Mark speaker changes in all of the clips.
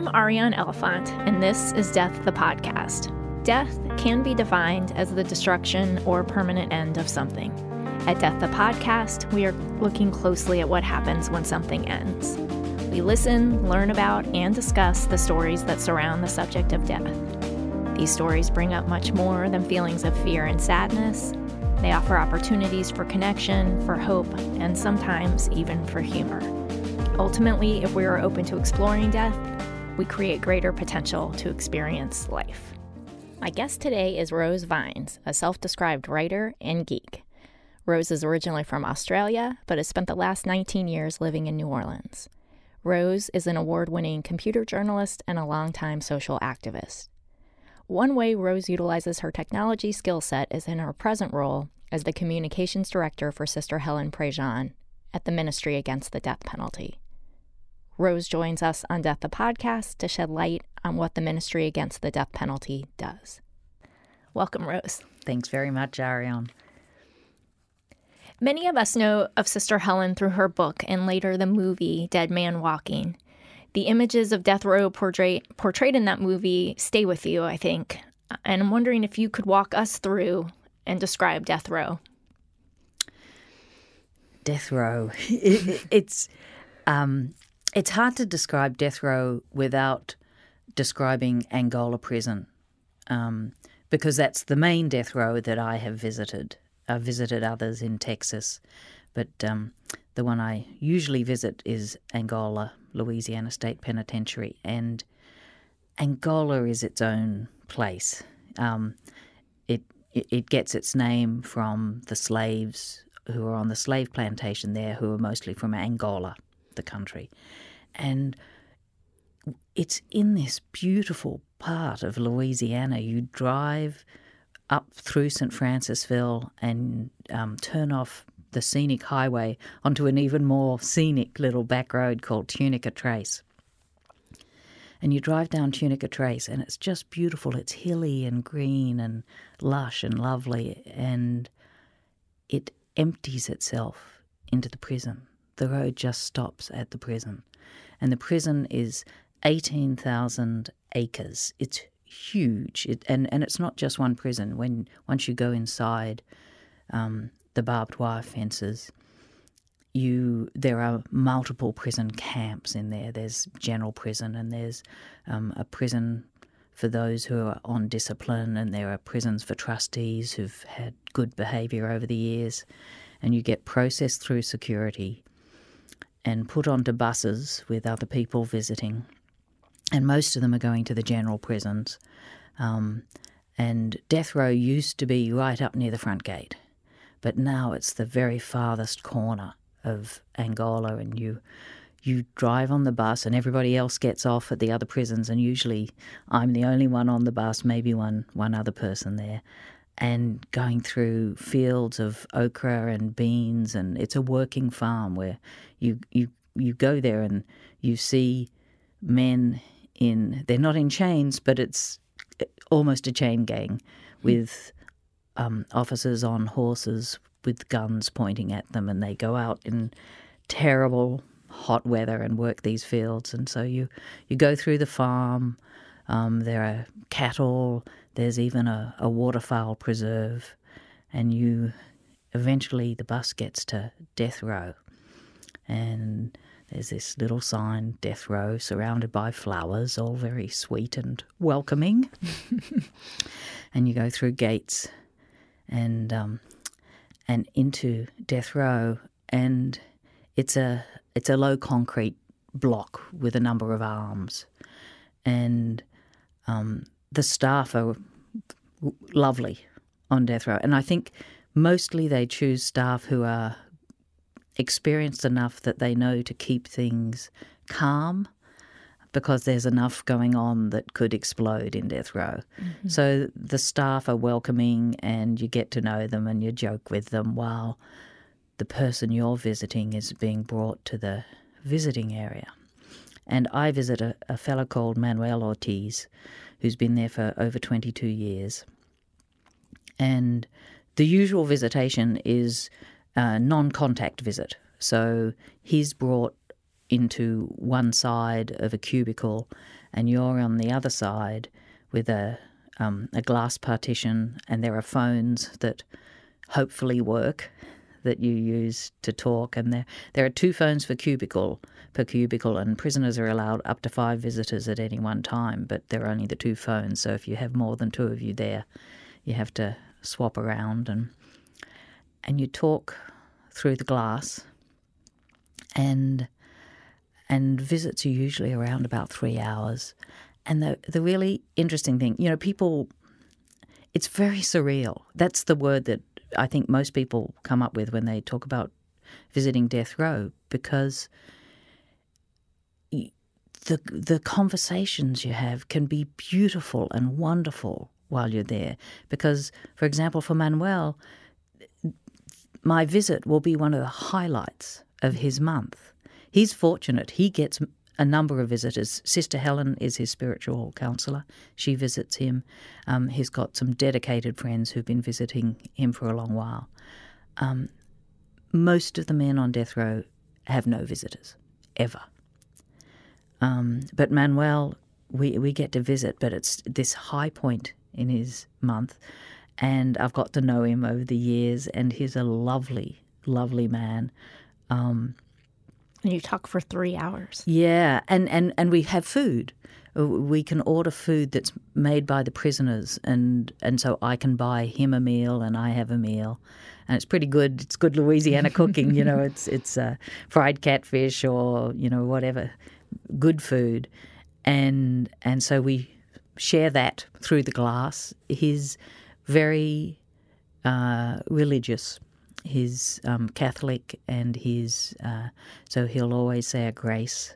Speaker 1: I'm Ariane Elefant, and this is Death the Podcast. Death can be defined as the destruction or permanent end of something. At Death the Podcast, we are looking closely at what happens when something ends. We listen, learn about, and discuss the stories that surround the subject of death. These stories bring up much more than feelings of fear and sadness. They offer opportunities for connection, for hope, and sometimes even for humor. Ultimately, if we are open to exploring death, we create greater potential to experience life. My guest today is Rose Vines, a self described writer and geek. Rose is originally from Australia, but has spent the last 19 years living in New Orleans. Rose is an award winning computer journalist and a longtime social activist. One way Rose utilizes her technology skill set is in her present role as the communications director for Sister Helen Prejean at the Ministry Against the Death Penalty. Rose joins us on Death the Podcast to shed light on what the Ministry Against the Death Penalty does. Welcome, Rose.
Speaker 2: Thanks very much, Ariane.
Speaker 1: Many of us know of Sister Helen through her book and later the movie Dead Man Walking. The images of death row portray- portrayed in that movie stay with you, I think. And I'm wondering if you could walk us through and describe death row.
Speaker 2: Death row. It, it's um, it's hard to describe death row without describing Angola prison, um, because that's the main death row that I have visited. I've visited others in Texas, but um, the one I usually visit is Angola, Louisiana State Penitentiary, and Angola is its own place. Um, it it gets its name from the slaves who were on the slave plantation there, who were mostly from Angola, the country, and it's in this beautiful part of Louisiana. You drive up through St. Francisville and um, turn off the scenic highway onto an even more scenic little back road called Tunica Trace. And you drive down Tunica Trace, and it's just beautiful. It's hilly and green and lush and lovely, and it empties itself into the prison. The road just stops at the prison. And the prison is 18,000 acres. It's huge, it, and and it's not just one prison. When once you go inside um, the barbed wire fences, you there are multiple prison camps in there. There's general prison, and there's um, a prison for those who are on discipline, and there are prisons for trustees who've had good behaviour over the years, and you get processed through security and put onto buses with other people visiting. And most of them are going to the general prisons. Um, and death row used to be right up near the front gate, but now it's the very farthest corner of Angola, and you you drive on the bus, and everybody else gets off at the other prisons, and usually I'm the only one on the bus, maybe one one other person there, and going through fields of okra and beans, and it's a working farm where you you you go there and you see men in they're not in chains, but it's almost a chain gang with um, officers on horses with guns pointing at them, and they go out in terrible hot weather and work these fields. And so you you go through the farm. Um, there are cattle. There's even a, a waterfowl preserve, and you eventually the bus gets to death row, and there's this little sign, death row, surrounded by flowers, all very sweet and welcoming. and you go through gates and um, and into death row, and it's a it's a low concrete block with a number of arms, and um, the staff are lovely on death row, and I think mostly they choose staff who are experienced enough that they know to keep things calm because there's enough going on that could explode in death row. Mm-hmm. So the staff are welcoming and you get to know them and you joke with them while the person you're visiting is being brought to the visiting area. And I visit a, a fellow called Manuel Ortiz, who's been there for over 22 years. And the usual visitation is a non contact visit. So he's brought into one side of a cubicle, and you're on the other side with a um, a glass partition, and there are phones that hopefully work that you use to talk. And there there are two phones per cubicle per cubicle, and prisoners are allowed up to five visitors at any one time. But there are only the two phones, so if you have more than two of you there, you have to swap around and and you talk through the glass. And and visits are usually around about three hours. And the the really interesting thing, you know, people it's very surreal. That's the word that I think most people come up with when they talk about visiting death row because the the conversations you have can be beautiful and wonderful while you're there. Because for example for Manuel my visit will be one of the highlights of his month. He's fortunate. He gets a number of visitors. Sister Helen is his spiritual counselor. She visits him. Um, he's got some dedicated friends who've been visiting him for a long while. Um, most of the men on death row have no visitors, ever. Um, but Manuel, we, we get to visit, but it's this high point in his month. And I've got to know him over the years, and he's a lovely, lovely man. Um,
Speaker 1: and you talk for three hours.
Speaker 2: Yeah, and, and, and we have food. Uh, we can order food that's made by the prisoners, and, and so I can buy him a meal and I have a meal. And it's pretty good. It's good Louisiana cooking, you know. It's it's uh, fried catfish or you know whatever, good food, and and so we share that through the glass. He's very uh, religious, he's um, Catholic and he's uh, so he'll always say a grace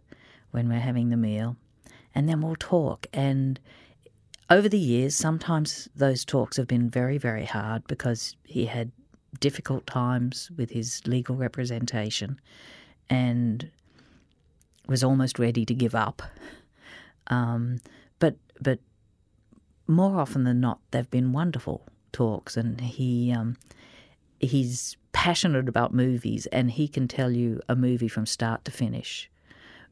Speaker 2: when we're having the meal, and then we'll talk. And over the years, sometimes those talks have been very, very hard because he had difficult times with his legal representation, and was almost ready to give up. Um, but but more often than not, they've been wonderful talks, and he um, he's passionate about movies and he can tell you a movie from start to finish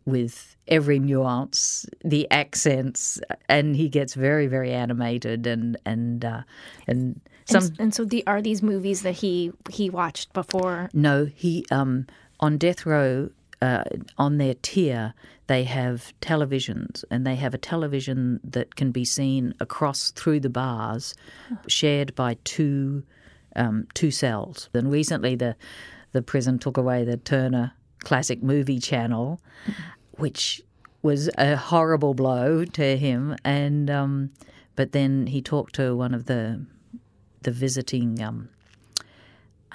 Speaker 2: with every nuance, the accents, and he gets very, very animated and and uh, and some.
Speaker 1: And, and, so, the are these movies that he he watched before?
Speaker 2: No, he um, on death row. Uh, on their tier, they have televisions, and they have a television that can be seen across through the bars, shared by two um, two cells. And recently, the the prison took away the Turner Classic Movie Channel, which was a horrible blow to him. And um, but then he talked to one of the the visiting. Um,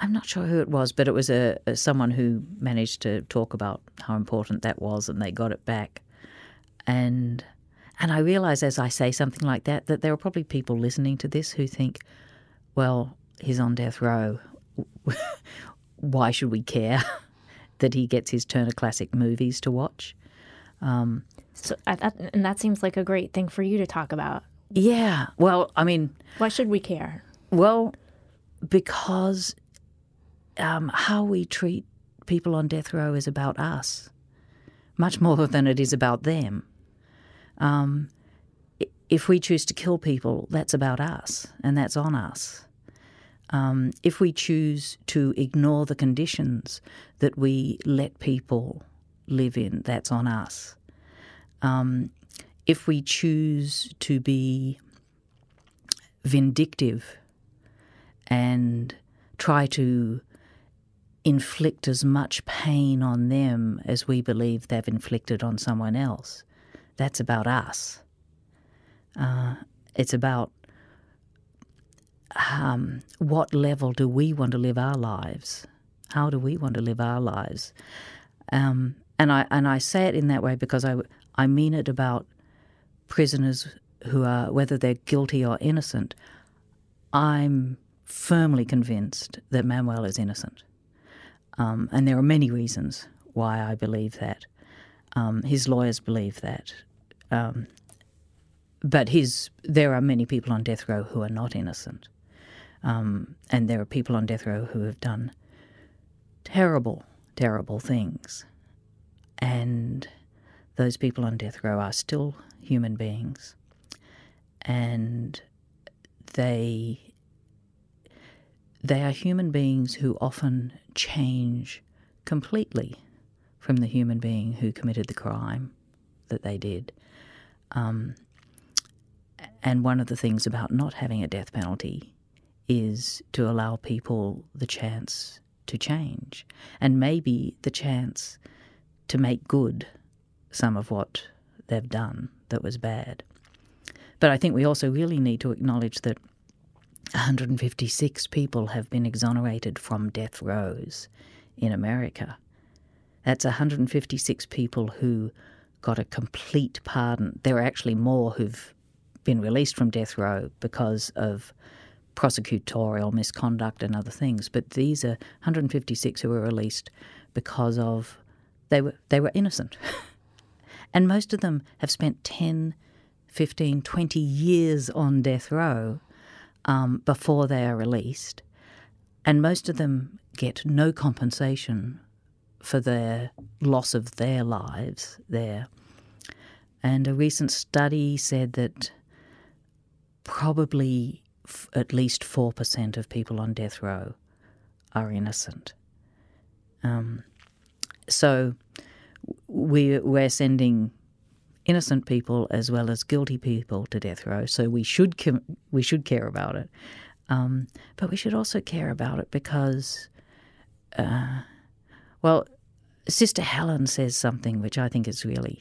Speaker 2: I'm not sure who it was, but it was a, a someone who managed to talk about how important that was, and they got it back. And and I realize as I say something like that that there are probably people listening to this who think, well, he's on death row. Why should we care that he gets his Turner Classic movies to watch?
Speaker 1: Um, so, and that seems like a great thing for you to talk about.
Speaker 2: Yeah. Well, I mean,
Speaker 1: why should we care?
Speaker 2: Well, because um, how we treat people on death row is about us, much more than it is about them. Um, if we choose to kill people, that's about us, and that's on us. Um, if we choose to ignore the conditions that we let people live in, that's on us. Um, if we choose to be vindictive and try to inflict as much pain on them as we believe they've inflicted on someone else, that's about us. Uh, it's about um, what level do we want to live our lives? How do we want to live our lives? Um, and I and I say it in that way because I I mean it about prisoners who are whether they're guilty or innocent. I'm firmly convinced that Manuel is innocent, um, and there are many reasons why I believe that. Um, his lawyers believe that. Um, but his, there are many people on death row who are not innocent. Um, and there are people on death row who have done terrible, terrible things. and those people on death row are still human beings, and they they are human beings who often change completely from the human being who committed the crime that they did. Um, and one of the things about not having a death penalty is to allow people the chance to change and maybe the chance to make good some of what they've done that was bad. But I think we also really need to acknowledge that 156 people have been exonerated from death rows in America. That's 156 people who got a complete pardon. There are actually more who've been released from death row because of prosecutorial misconduct and other things. But these are 156 who were released because of they were they were innocent. and most of them have spent 10, 15, 20 years on death row um, before they are released. And most of them get no compensation for their loss of their lives there. And a recent study said that probably f- at least 4% of people on death row are innocent. Um, so we, we're sending innocent people as well as guilty people to death row. So we should we should care about it, um, but we should also care about it because, uh, well, Sister Helen says something which I think is really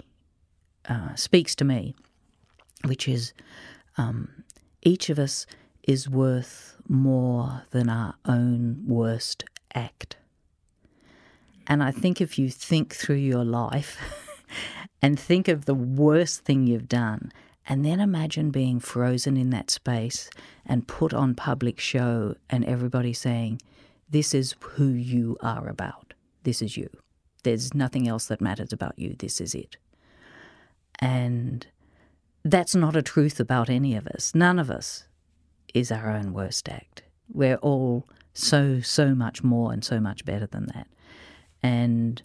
Speaker 2: uh, speaks to me, which is um, each of us is worth more than our own worst act. And I think if you think through your life and think of the worst thing you've done, and then imagine being frozen in that space and put on public show, and everybody saying, This is who you are about. This is you. There's nothing else that matters about you. This is it. And that's not a truth about any of us. None of us is our own worst act. We're all so, so much more and so much better than that. And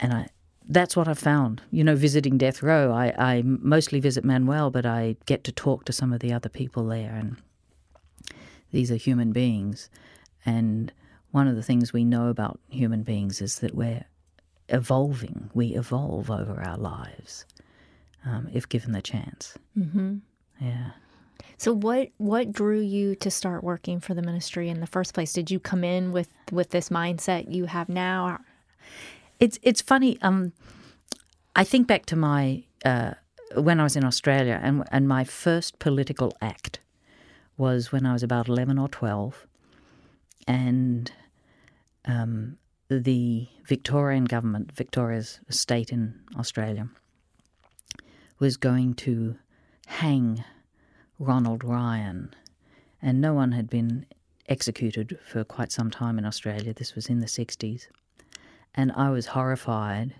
Speaker 2: and I that's what I've found. You know, visiting death row, I, I mostly visit Manuel, but I get to talk to some of the other people there, and these are human beings. And one of the things we know about human beings is that we're evolving. We evolve over our lives um, if given the chance.
Speaker 1: Mm-hmm.
Speaker 2: Yeah.
Speaker 1: So what what drew you to start working for the ministry in the first place? Did you come in with with this mindset you have now?
Speaker 2: It's it's funny. Um, I think back to my uh, when I was in Australia, and and my first political act was when I was about eleven or twelve, and um, the Victorian government, Victoria's state in Australia, was going to hang Ronald Ryan, and no one had been executed for quite some time in Australia. This was in the 60s. And I was horrified.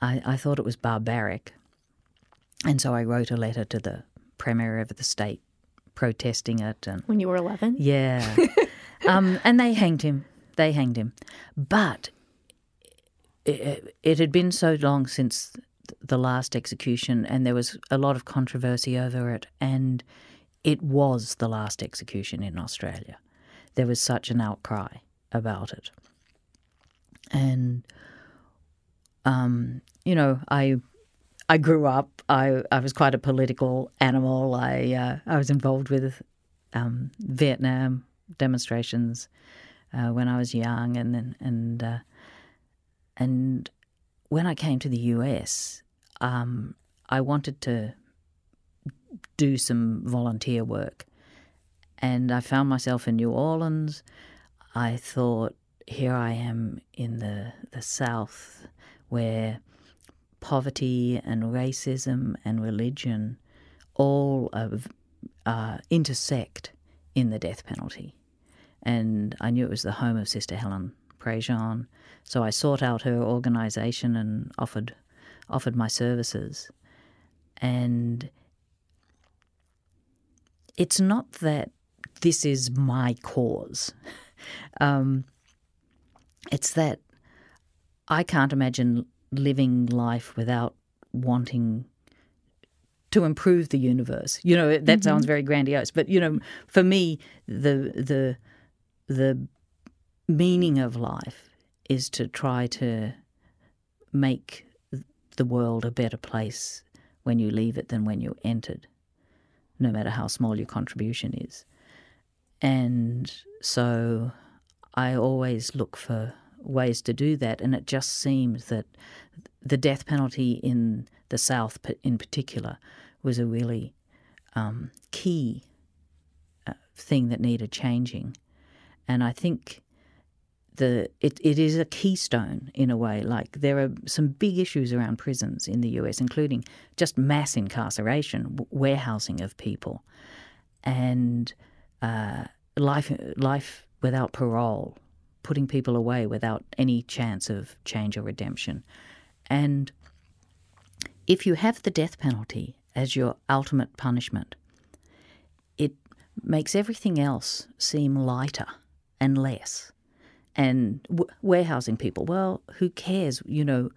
Speaker 2: I, I thought it was barbaric. And so I wrote a letter to the Premier of the state protesting it. And
Speaker 1: When you were 11?
Speaker 2: Yeah. um, and they hanged him. They hanged him. But it, it had been so long since the last execution, and there was a lot of controversy over it, and it was the last execution in Australia. There was such an outcry about it. And, um, you know, I I grew up. I, I was quite a political animal. I uh, I was involved with um, Vietnam demonstrations uh, when I was young, and then and uh, and when I came to the US, um, I wanted to do some volunteer work. And I found myself in New Orleans. I thought, here I am in the, the South where poverty and racism and religion all of, uh, intersect in the death penalty. And I knew it was the home of Sister Helen Prejean. So I sought out her organization and offered offered my services. And it's not that this is my cause. Um, it's that I can't imagine living life without wanting to improve the universe. You know, that mm-hmm. sounds very grandiose, but you know, for me, the the the meaning of life is to try to make the world a better place when you leave it than when you entered, no matter how small your contribution is. And so I always look for ways to do that, and it just seemed that the death penalty in the South, in particular, was a really um, key uh, thing that needed changing. And I think the it, it is a keystone in a way. Like there are some big issues around prisons in the US, including just mass incarceration, warehousing of people, and uh, life life without parole, putting people away without any chance of change or redemption. And if you have the death penalty as your ultimate punishment, it makes everything else seem lighter and less. And w- warehousing people, well, who cares? You know,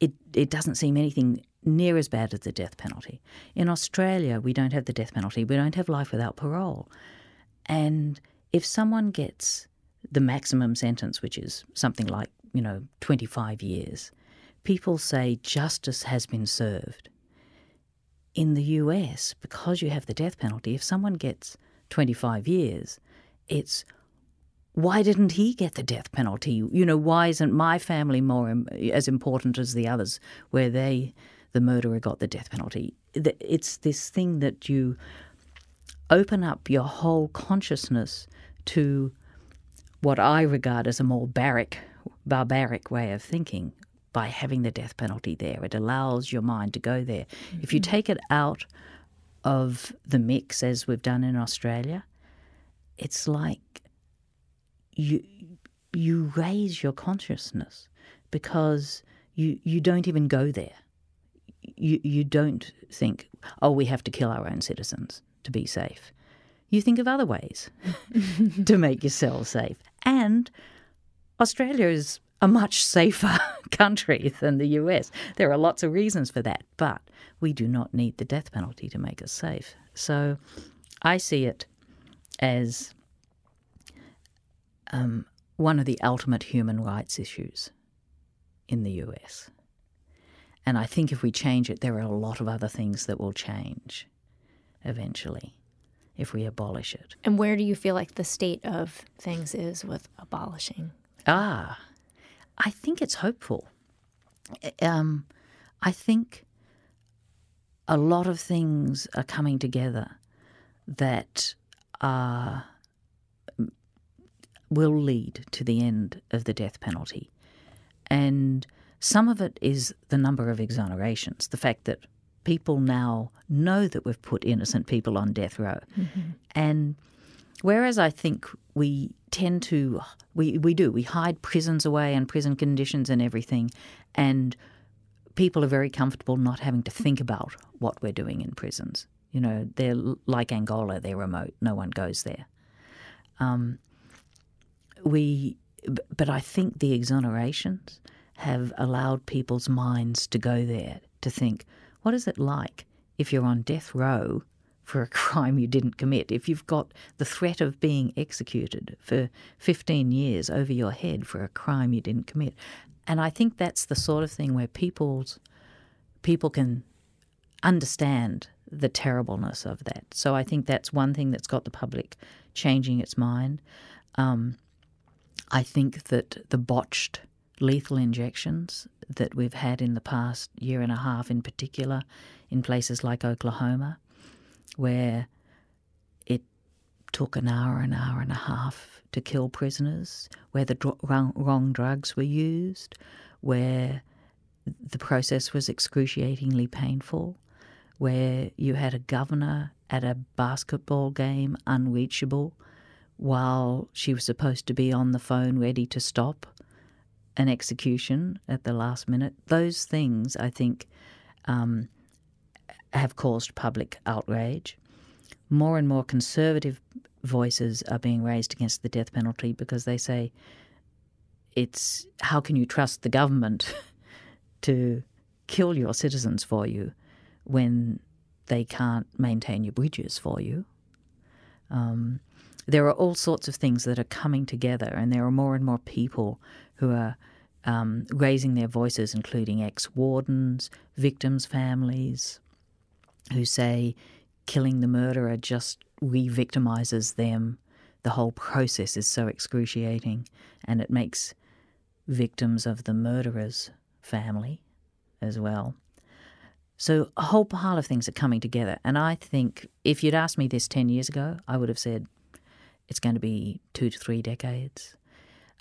Speaker 2: it, it doesn't seem anything near as bad as the death penalty. In Australia, we don't have the death penalty. We don't have life without parole. And if someone gets the maximum sentence, which is something like, you know, 25 years, people say justice has been served. In the US, because you have the death penalty, if someone gets 25 years, it's why didn't he get the death penalty? You know, why isn't my family more as important as the others where they, the murderer, got the death penalty? It's this thing that you open up your whole consciousness to what I regard as a more barbaric, barbaric way of thinking by having the death penalty there. It allows your mind to go there. Mm-hmm. If you mm-hmm. take it out of the mix, as we've done in Australia, it's like you you raise your consciousness because you you don't even go there. You you don't think, oh, we have to kill our own citizens to be safe you think of other ways to make yourself safe. And Australia is a much safer country than the US. There are lots of reasons for that, but we do not need the death penalty to make us safe. So I see it as um, one of the ultimate human rights issues in the US. And I think if we change it, there are a lot of other things that will change eventually if we abolish it.
Speaker 1: And where do you feel like the state of things is with abolishing?
Speaker 2: Ah, I think it's hopeful. Um, I think a lot of things are coming together that are, will lead to the end of the death penalty. And some of it is the number of exonerations, the fact that people now know that we've put innocent people on death row. Mm-hmm. And whereas I think we tend to, we, we do, we hide prisons away and prison conditions and everything, and people are very comfortable not having to think about what we're doing in prisons. You know, they're like Angola, they're remote, no one goes there. Um, we, but I think the exonerations have allowed people's minds to go there to think, what is it like if you're on death row for a crime you didn't commit? If you've got the threat of being executed for 15 years over your head for a crime you didn't commit? And I think that's the sort of thing where people's people can understand the terribleness of that. So I think that's one thing that's got the public changing its mind. Um, I think that the botched lethal injections that we've had in the past year and a half, in particular, in places like Oklahoma, where it took an hour, an hour and a half to kill prisoners, where the dr- wrong, wrong drugs were used, where the process was excruciatingly painful, where you had a governor at a basketball game unreachable while she was supposed to be on the phone ready to stop an execution at the last minute. Those things, I think, um, have caused public outrage. More and more conservative voices are being raised against the death penalty because they say it's how can you trust the government to kill your citizens for you when they can't maintain your bridges for you? Um, there are all sorts of things that are coming together, and there are more and more people who are um, raising their voices, including ex wardens, victims' families, who say killing the murderer just re victimizes them. The whole process is so excruciating, and it makes victims of the murderer's family as well. So a whole pile of things are coming together. And I think if you'd asked me this 10 years ago, I would have said it's going to be two to three decades.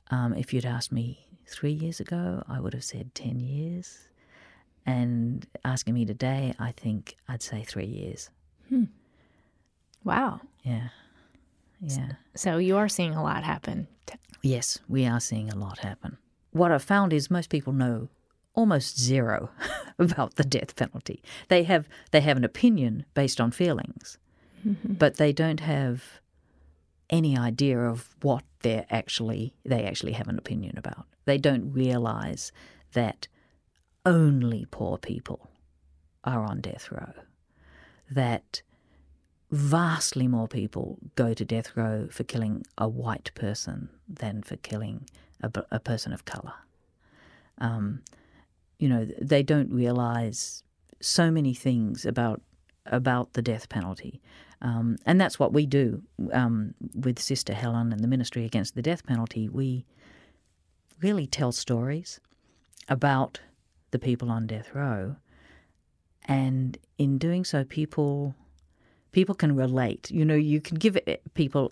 Speaker 2: Um, if you'd asked me three years ago, I would have said 10 years. And asking me today, I think I'd say three years.
Speaker 1: Hmm. Wow.
Speaker 2: Yeah. Yeah.
Speaker 1: So you are seeing a lot happen.
Speaker 2: Yes, we are seeing a lot happen. What I've found is most people know almost zero about the death penalty. They have they have an opinion based on feelings, mm-hmm. but they don't have any idea of what they're actually they actually have an opinion about. They don't realize that only poor people are on death row. That vastly more people go to death row for killing a white person than for killing a, a person of color. Um, you know, they don't realize so many things about about the death penalty. Um, and that's what we do um, with Sister Helen and the Ministry Against the Death Penalty. We really tell stories about the people on death row, and in doing so, people people can relate. You know, you can give people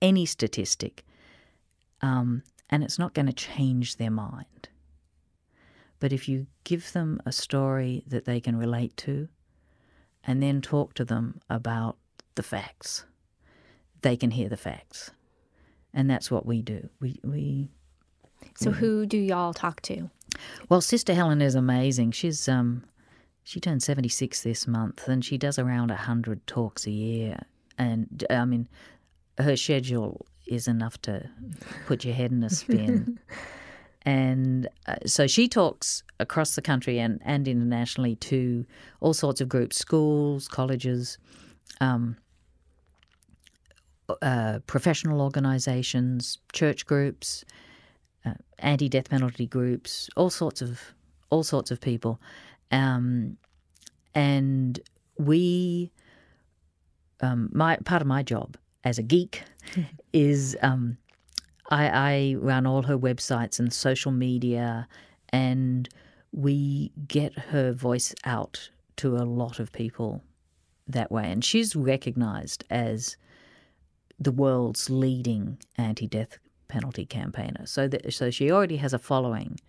Speaker 2: any statistic, um, and it's not going to change their mind. But if you give them a story that they can relate to, and then talk to them about the facts, they can hear the facts, and that's what we do. We we.
Speaker 1: So we, who do y'all talk to?
Speaker 2: Well, Sister Helen is amazing. She's um, she turned seventy six this month, and she does around hundred talks a year. And I mean, her schedule is enough to put your head in a spin. And uh, so she talks across the country and, and internationally to all sorts of groups schools, colleges, um, uh, professional organizations, church groups, uh, anti death penalty groups, all sorts of all sorts of people. Um, and we, um, my part of my job as a geek is um, I, I run all her websites and social media, and we get her voice out to a lot of people that way. And she's recognized as the world's leading anti death penalty campaigner. So, that, so she already has a following,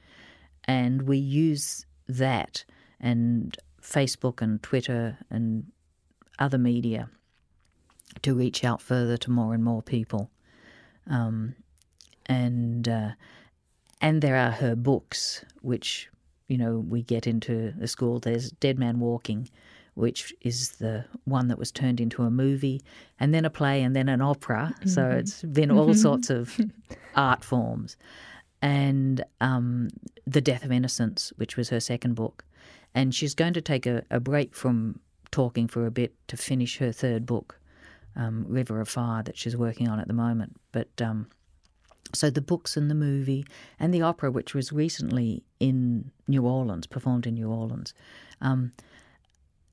Speaker 2: and we use that and Facebook and Twitter and other media to reach out further to more and more people. Um, and uh, and there are her books, which you know we get into the school. There's Dead Man Walking, which is the one that was turned into a movie, and then a play, and then an opera. Mm-hmm. So it's been all mm-hmm. sorts of art forms, and um, the Death of Innocents, which was her second book, and she's going to take a, a break from talking for a bit to finish her third book, um, River of Fire, that she's working on at the moment, but. Um, so the books and the movie and the opera, which was recently in New Orleans, performed in New Orleans, um,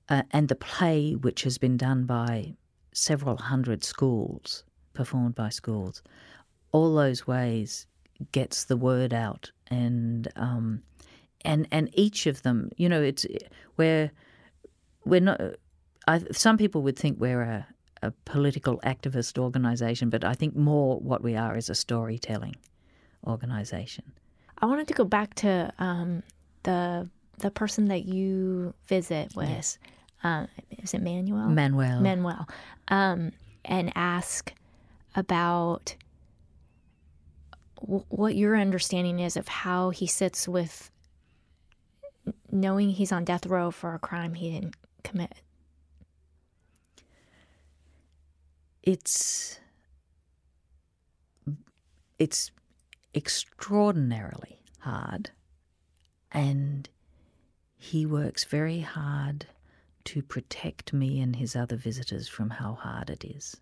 Speaker 2: uh, and the play, which has been done by several hundred schools, performed by schools, all those ways gets the word out, and um, and and each of them, you know, it's where we're not. I, some people would think we're a, a political activist organization, but I think more what we are is a storytelling organization.
Speaker 1: I wanted to go back to um, the the person that you visit with. Yes. Um, is it Manuel?
Speaker 2: Manuel.
Speaker 1: Manuel. Um, and ask about w- what your understanding is of how he sits with knowing he's on death row for a crime he didn't commit.
Speaker 2: it's it's extraordinarily hard, and he works very hard to protect me and his other visitors from how hard it is.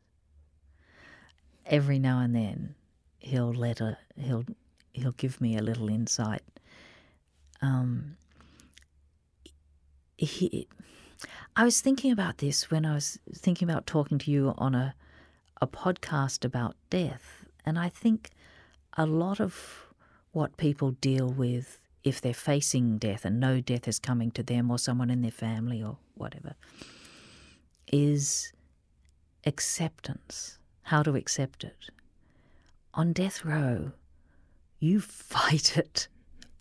Speaker 2: Every now and then, he'll let a he'll he'll give me a little insight. Um, he, I was thinking about this when I was thinking about talking to you on a a podcast about death, and I think a lot of what people deal with if they're facing death and know death is coming to them or someone in their family or whatever, is acceptance, how to accept it. On death row, you fight it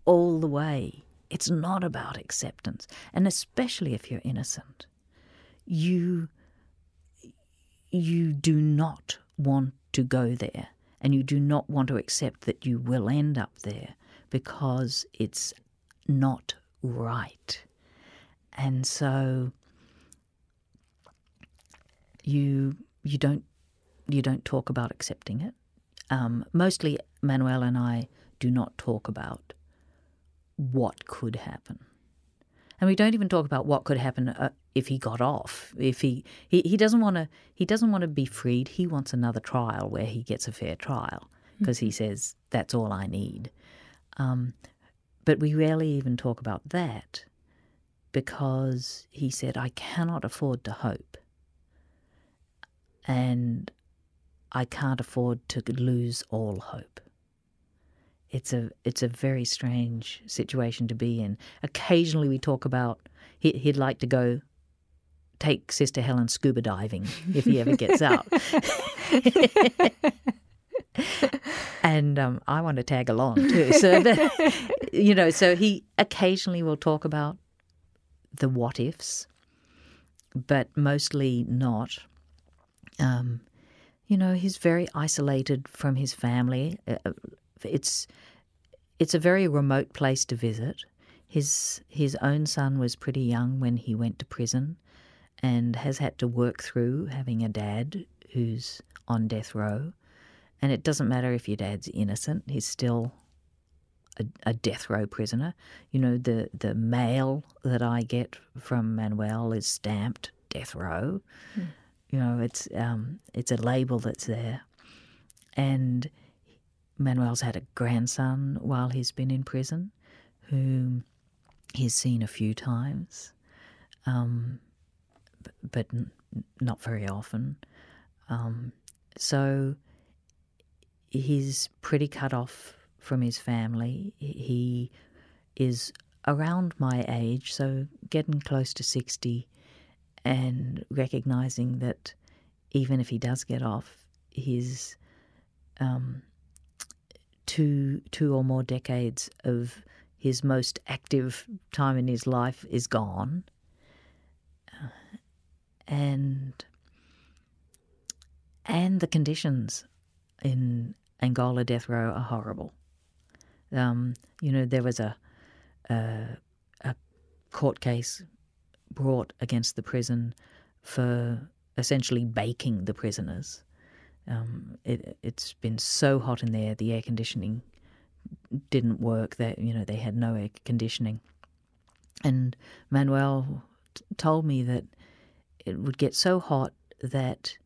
Speaker 2: all the way. It's not about acceptance, and especially if you're innocent. You you do not want to go there, and you do not want to accept that you will end up there because it's not right. And so you you don't you don't talk about accepting it. Um, mostly, Manuel and I do not talk about what could happen, and we don't even talk about what could happen uh, if he got off. If he he, he doesn't want to he doesn't want to be freed. He wants another trial where he gets a fair trial because mm-hmm. he says that's all I need. Um, but we rarely even talk about that because he said, I cannot afford to hope. And I can't afford to lose all hope. It's a it's a very strange situation to be in. Occasionally, we talk about he, he'd like to go take Sister Helen scuba diving if he ever gets out. and um, I want to tag along too. So, you know, so he occasionally will talk about the what ifs, but mostly not. Um, you know, he's very isolated from his family. Uh, uh, it's it's a very remote place to visit. His his own son was pretty young when he went to prison, and has had to work through having a dad who's on death row. And it doesn't matter if your dad's innocent, he's still a, a, death row prisoner. You know, the, the mail that I get from Manuel is stamped death row. Mm. You know, it's um, it's a label that's there. And Manuel's had a grandson while he's been in prison, whom he's seen a few times, um, but, n- not very often. Um, so he's pretty cut off from his family. He is around my age, so getting close to 60, and recognizing that even if he does get off, his um, two, two or more decades of his most active time in his life is gone. Uh, and and the conditions in Angola death row are horrible. Um, you know, there was a, a, a court case brought against the prison for essentially baking the prisoners. Um, it, has been so hot in there, the air conditioning didn't work. That you know they had no air conditioning, and Manuel t- told me that it would get so hot that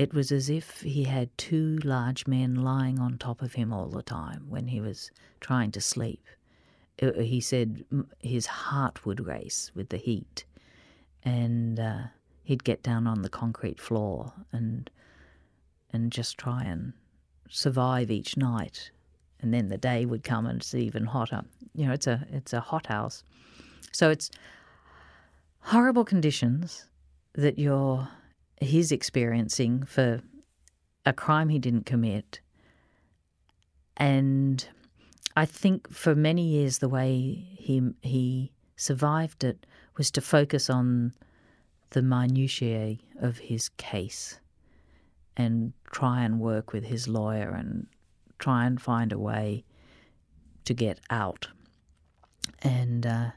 Speaker 2: it was as if he had two large men lying on top of him all the time when he was trying to sleep. Uh, he said his heart would race with the heat, and uh, he'd get down on the concrete floor and and just try and survive each night. And then the day would come and it's even hotter. You know, it's a it's a hot house, so it's horrible conditions that you're he's experiencing for a crime he didn't commit. And I think for many years the way he he survived it was to focus on the minutiae of his case and try and work with his lawyer and try and find a way to get out. And uh,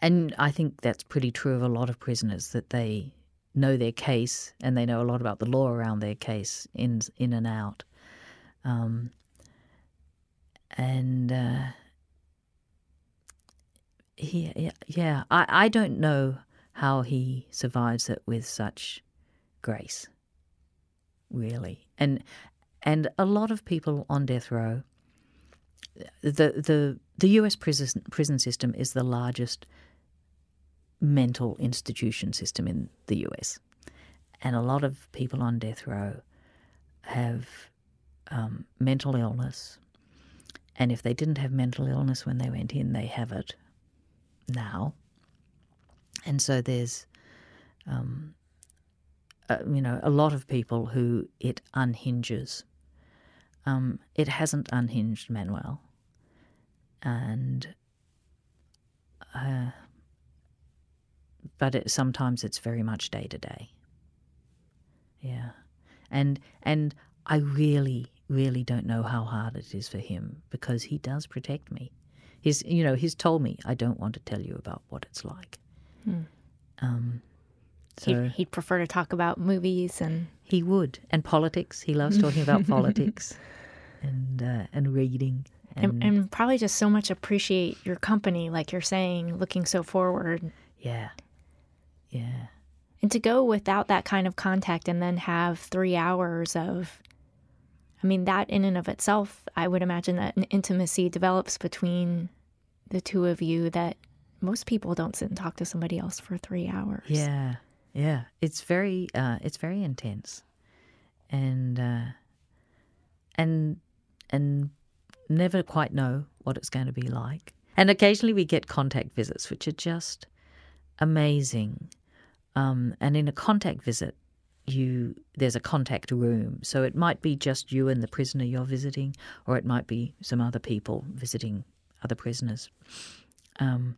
Speaker 2: and I think that's pretty true of a lot of prisoners that they know their case and they know a lot about the law around their case in in and out. Um, and uh, he, yeah, I, I don't know how he survives it with such grace, really, and and a lot of people on death row. The the the U.S. prison prison system is the largest mental institution system in the U.S. And a lot of people on death row have um, mental illness. And if they didn't have mental illness when they went in, they have it now. And so there's, um, uh, you know, a lot of people who it unhinges. Um, it hasn't unhinged Manuel. And, uh, but it, sometimes it's very much day to day. Yeah. And and I really really don't know how hard it is for him because he does protect me. He's you know, he's told me I don't want to tell you about what it's like. Hmm. Um
Speaker 1: so he'd, he'd, prefer to talk about movies and
Speaker 2: he would and politics. He loves talking about politics and uh, and reading
Speaker 1: and, and, and probably just so much appreciate your company, like you're saying, looking so forward.
Speaker 2: Yeah, yeah.
Speaker 1: And to go without that kind of contact and then have three hours of, I mean, that in and of itself, I would imagine that an intimacy develops between the two of you that most people don't sit and talk to somebody else for three hours.
Speaker 2: Yeah, yeah. It's very, uh, it's very intense, and uh, and and never quite know what it's going to be like. And occasionally we get contact visits, which are just amazing. Um, and in a contact visit, you there's a contact room, so it might be just you and the prisoner you're visiting, or it might be some other people visiting other prisoners. Um,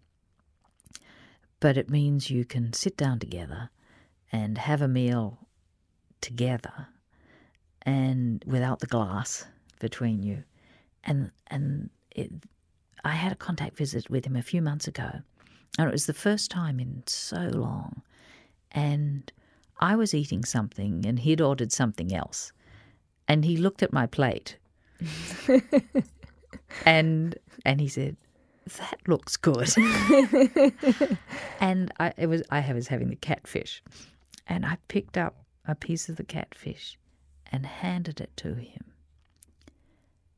Speaker 2: but it means you can sit down together and have a meal together, and without the glass between you, and and it, I had a contact visit with him a few months ago, and it was the first time in so long and I was eating something and he'd ordered something else. And he looked at my plate and and he said, That looks good. and I it was I was having the catfish. And I picked up a piece of the catfish and handed it to him.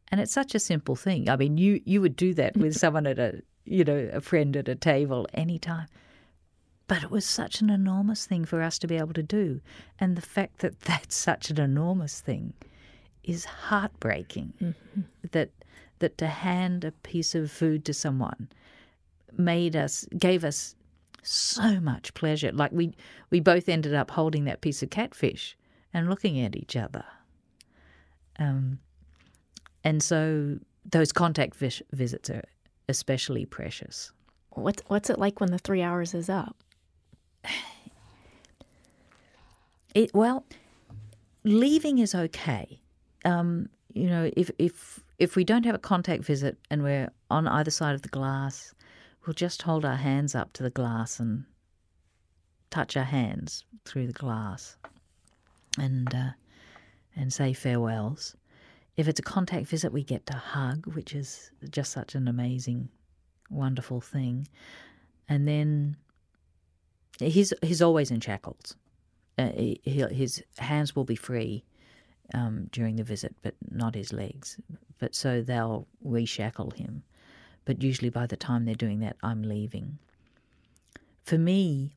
Speaker 2: And it's such a simple thing. I mean, you you would do that with someone at a you know, a friend at a table anytime. But it was such an enormous thing for us to be able to do. And the fact that that's such an enormous thing is heartbreaking. Mm-hmm. That that to hand a piece of food to someone made us gave us so much pleasure. Like we we both ended up holding that piece of catfish and looking at each other. Um, and so those contact vis- visits are especially precious.
Speaker 1: What's what's it like when the three hours is up?
Speaker 2: It well, leaving is okay. Um, you know, if if if we don't have a contact visit and we're on either side of the glass, we'll just hold our hands up to the glass and touch our hands through the glass, and uh, and say farewells. If it's a contact visit, we get to hug, which is just such an amazing, wonderful thing. And then he's he's always in shackles. Uh, he, his hands will be free um, during the visit, but not his legs. But so they'll reshackle him. But usually by the time they're doing that, I'm leaving. For me,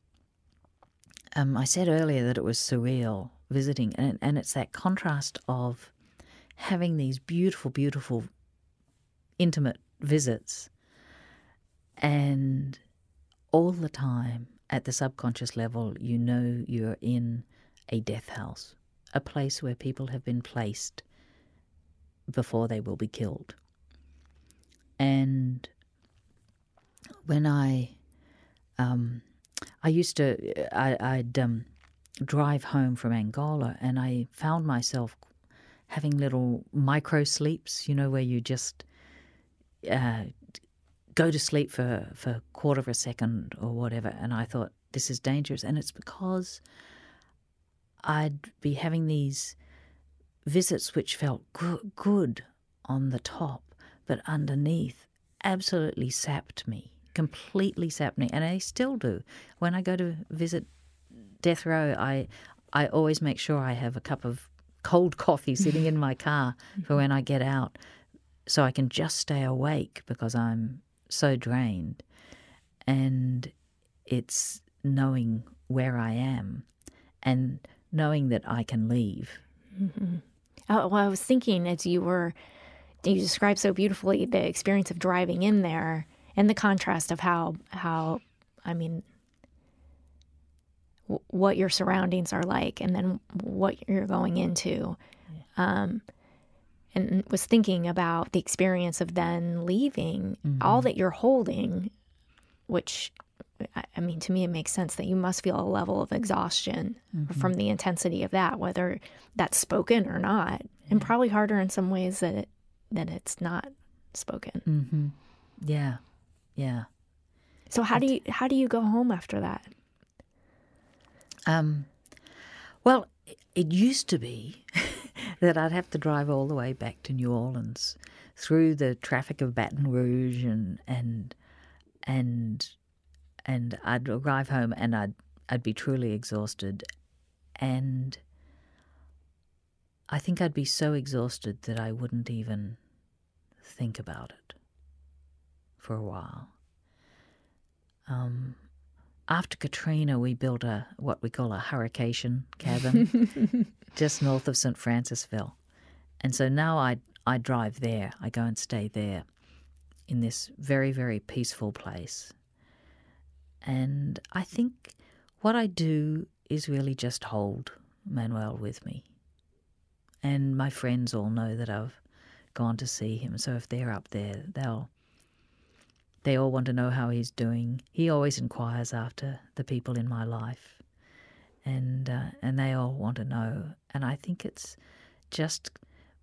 Speaker 2: um, I said earlier that it was surreal visiting, and, and it's that contrast of having these beautiful, beautiful, intimate visits and all the time at the subconscious level, you know you're in a death house, a place where people have been placed before they will be killed. And when I, um, I used to, I, would um, drive home from Angola, and I found myself having little micro sleeps, you know, where you just uh, go to sleep for, for a quarter of a second or whatever. And I thought, this is dangerous. And it's because I'd be having these visits which felt good on the top, but underneath, absolutely sapped me, completely sapped me, and I still do. When I go to visit death row, I I always make sure I have a cup of cold coffee sitting in my car for when I get out, so I can just stay awake because I'm so drained, and it's knowing where I am, and knowing that I can leave.
Speaker 1: Mm-hmm. Oh, well, I was thinking as you were, you described so beautifully the experience of driving in there and the contrast of how, how, I mean, w- what your surroundings are like and then what you're going into. Um, and was thinking about the experience of then leaving mm-hmm. all that you're holding, which I mean, to me, it makes sense that you must feel a level of exhaustion mm-hmm. from the intensity of that, whether that's spoken or not, yeah. and probably harder in some ways that it, that it's not spoken.
Speaker 2: Mm-hmm. Yeah, yeah.
Speaker 1: So how do you how do you go home after that?
Speaker 2: Um, well, it used to be that I'd have to drive all the way back to New Orleans through the traffic of Baton Rouge and and and and I'd arrive home and I'd I'd be truly exhausted, and I think I'd be so exhausted that I wouldn't even think about it for a while. Um, after Katrina, we built a what we call a hurricane cabin just north of St. Francisville, and so now I I drive there. I go and stay there in this very very peaceful place and I think what I do is really just hold Manuel with me. And my friends all know that I've gone to see him. So if they're up there, they'll they all want to know how he's doing. He always inquires after the people in my life, and uh, and they all want to know. And I think it's just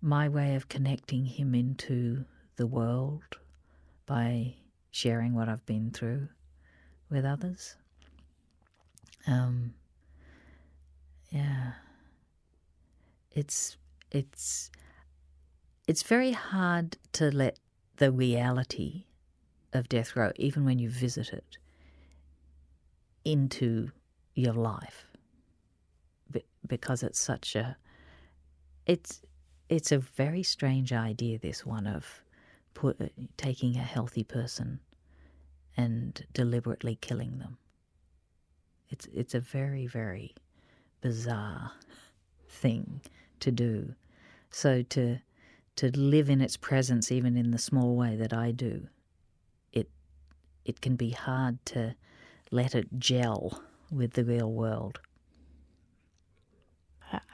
Speaker 2: my way of connecting him into the world by sharing what I've been through with others. Um, yeah, it's it's it's very hard to let the reality of death row, even when you visit it, into your life, because it's such a it's it's a very strange idea. This one of put, taking a healthy person and deliberately killing them. It's it's a very very bizarre thing to do. So to to live in its presence even in the small way that I do, it can be hard to let it gel with the real world.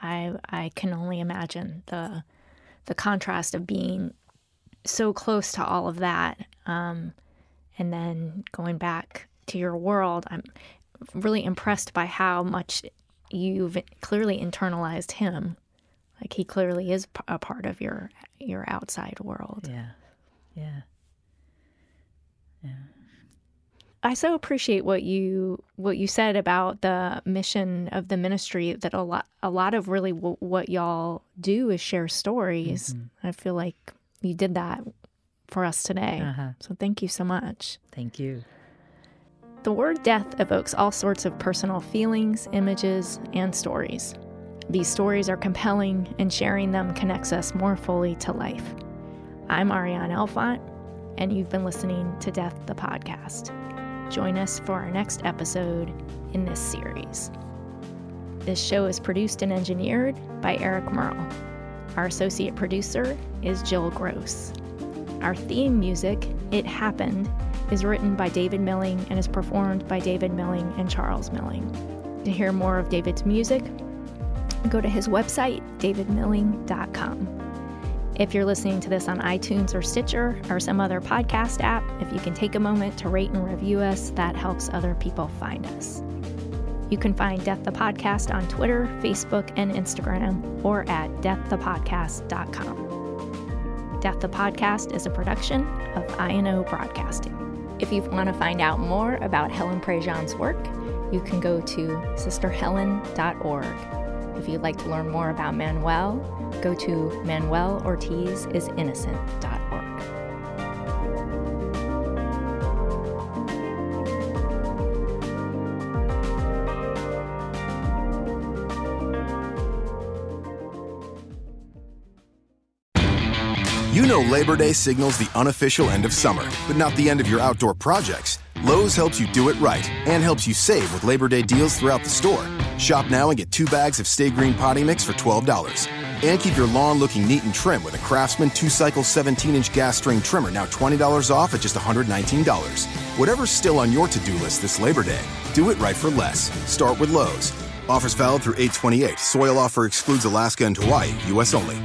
Speaker 1: I I can only imagine the the contrast of being so close to all of that. Um, and then going back to your world, I'm really impressed by how much you've clearly internalized him. Like he clearly is a part of your your outside world.
Speaker 2: Yeah. Yeah.
Speaker 1: Yeah. I so appreciate what you what you said about the mission of the ministry that a lot a lot of really w- what y'all do is share stories. Mm-hmm. I feel like you did that for us today. Uh-huh. So thank you so much.
Speaker 2: Thank you.
Speaker 1: The word death evokes all sorts of personal feelings, images, and stories. These stories are compelling, and sharing them connects us more fully to life. I'm Arian Elfant, and you've been listening to Death the Podcast. Join us for our next episode in this series. This show is produced and engineered by Eric Merle. Our associate producer is Jill Gross. Our theme music, It Happened, is written by David Milling and is performed by David Milling and Charles Milling. To hear more of David's music, go to his website, davidmilling.com. If you're listening to this on iTunes or Stitcher or some other podcast app, if you can take a moment to rate and review us, that helps other people find us. You can find Death the Podcast on Twitter, Facebook, and Instagram, or at deaththepodcast.com. Death the Podcast is a production of INO Broadcasting. If you want to find out more about Helen Prejean's work, you can go to sisterhelen.org. If you'd like to learn more about Manuel, go to manuelortizisinnocent.org.
Speaker 3: You know Labor Day signals the unofficial end of summer, but not the end of your outdoor projects. Lowe's helps you do it right and helps you save with Labor Day deals throughout the store. Shop now and get two bags of Sta-Green potty mix for $12. And keep your lawn looking neat and trim with a Craftsman 2 Cycle 17 inch gas string trimmer now $20 off at just $119. Whatever's still on your to do list this Labor Day, do it right for less. Start with Lowe's. Offers valid through 828. Soil offer excludes Alaska and Hawaii, U.S. only.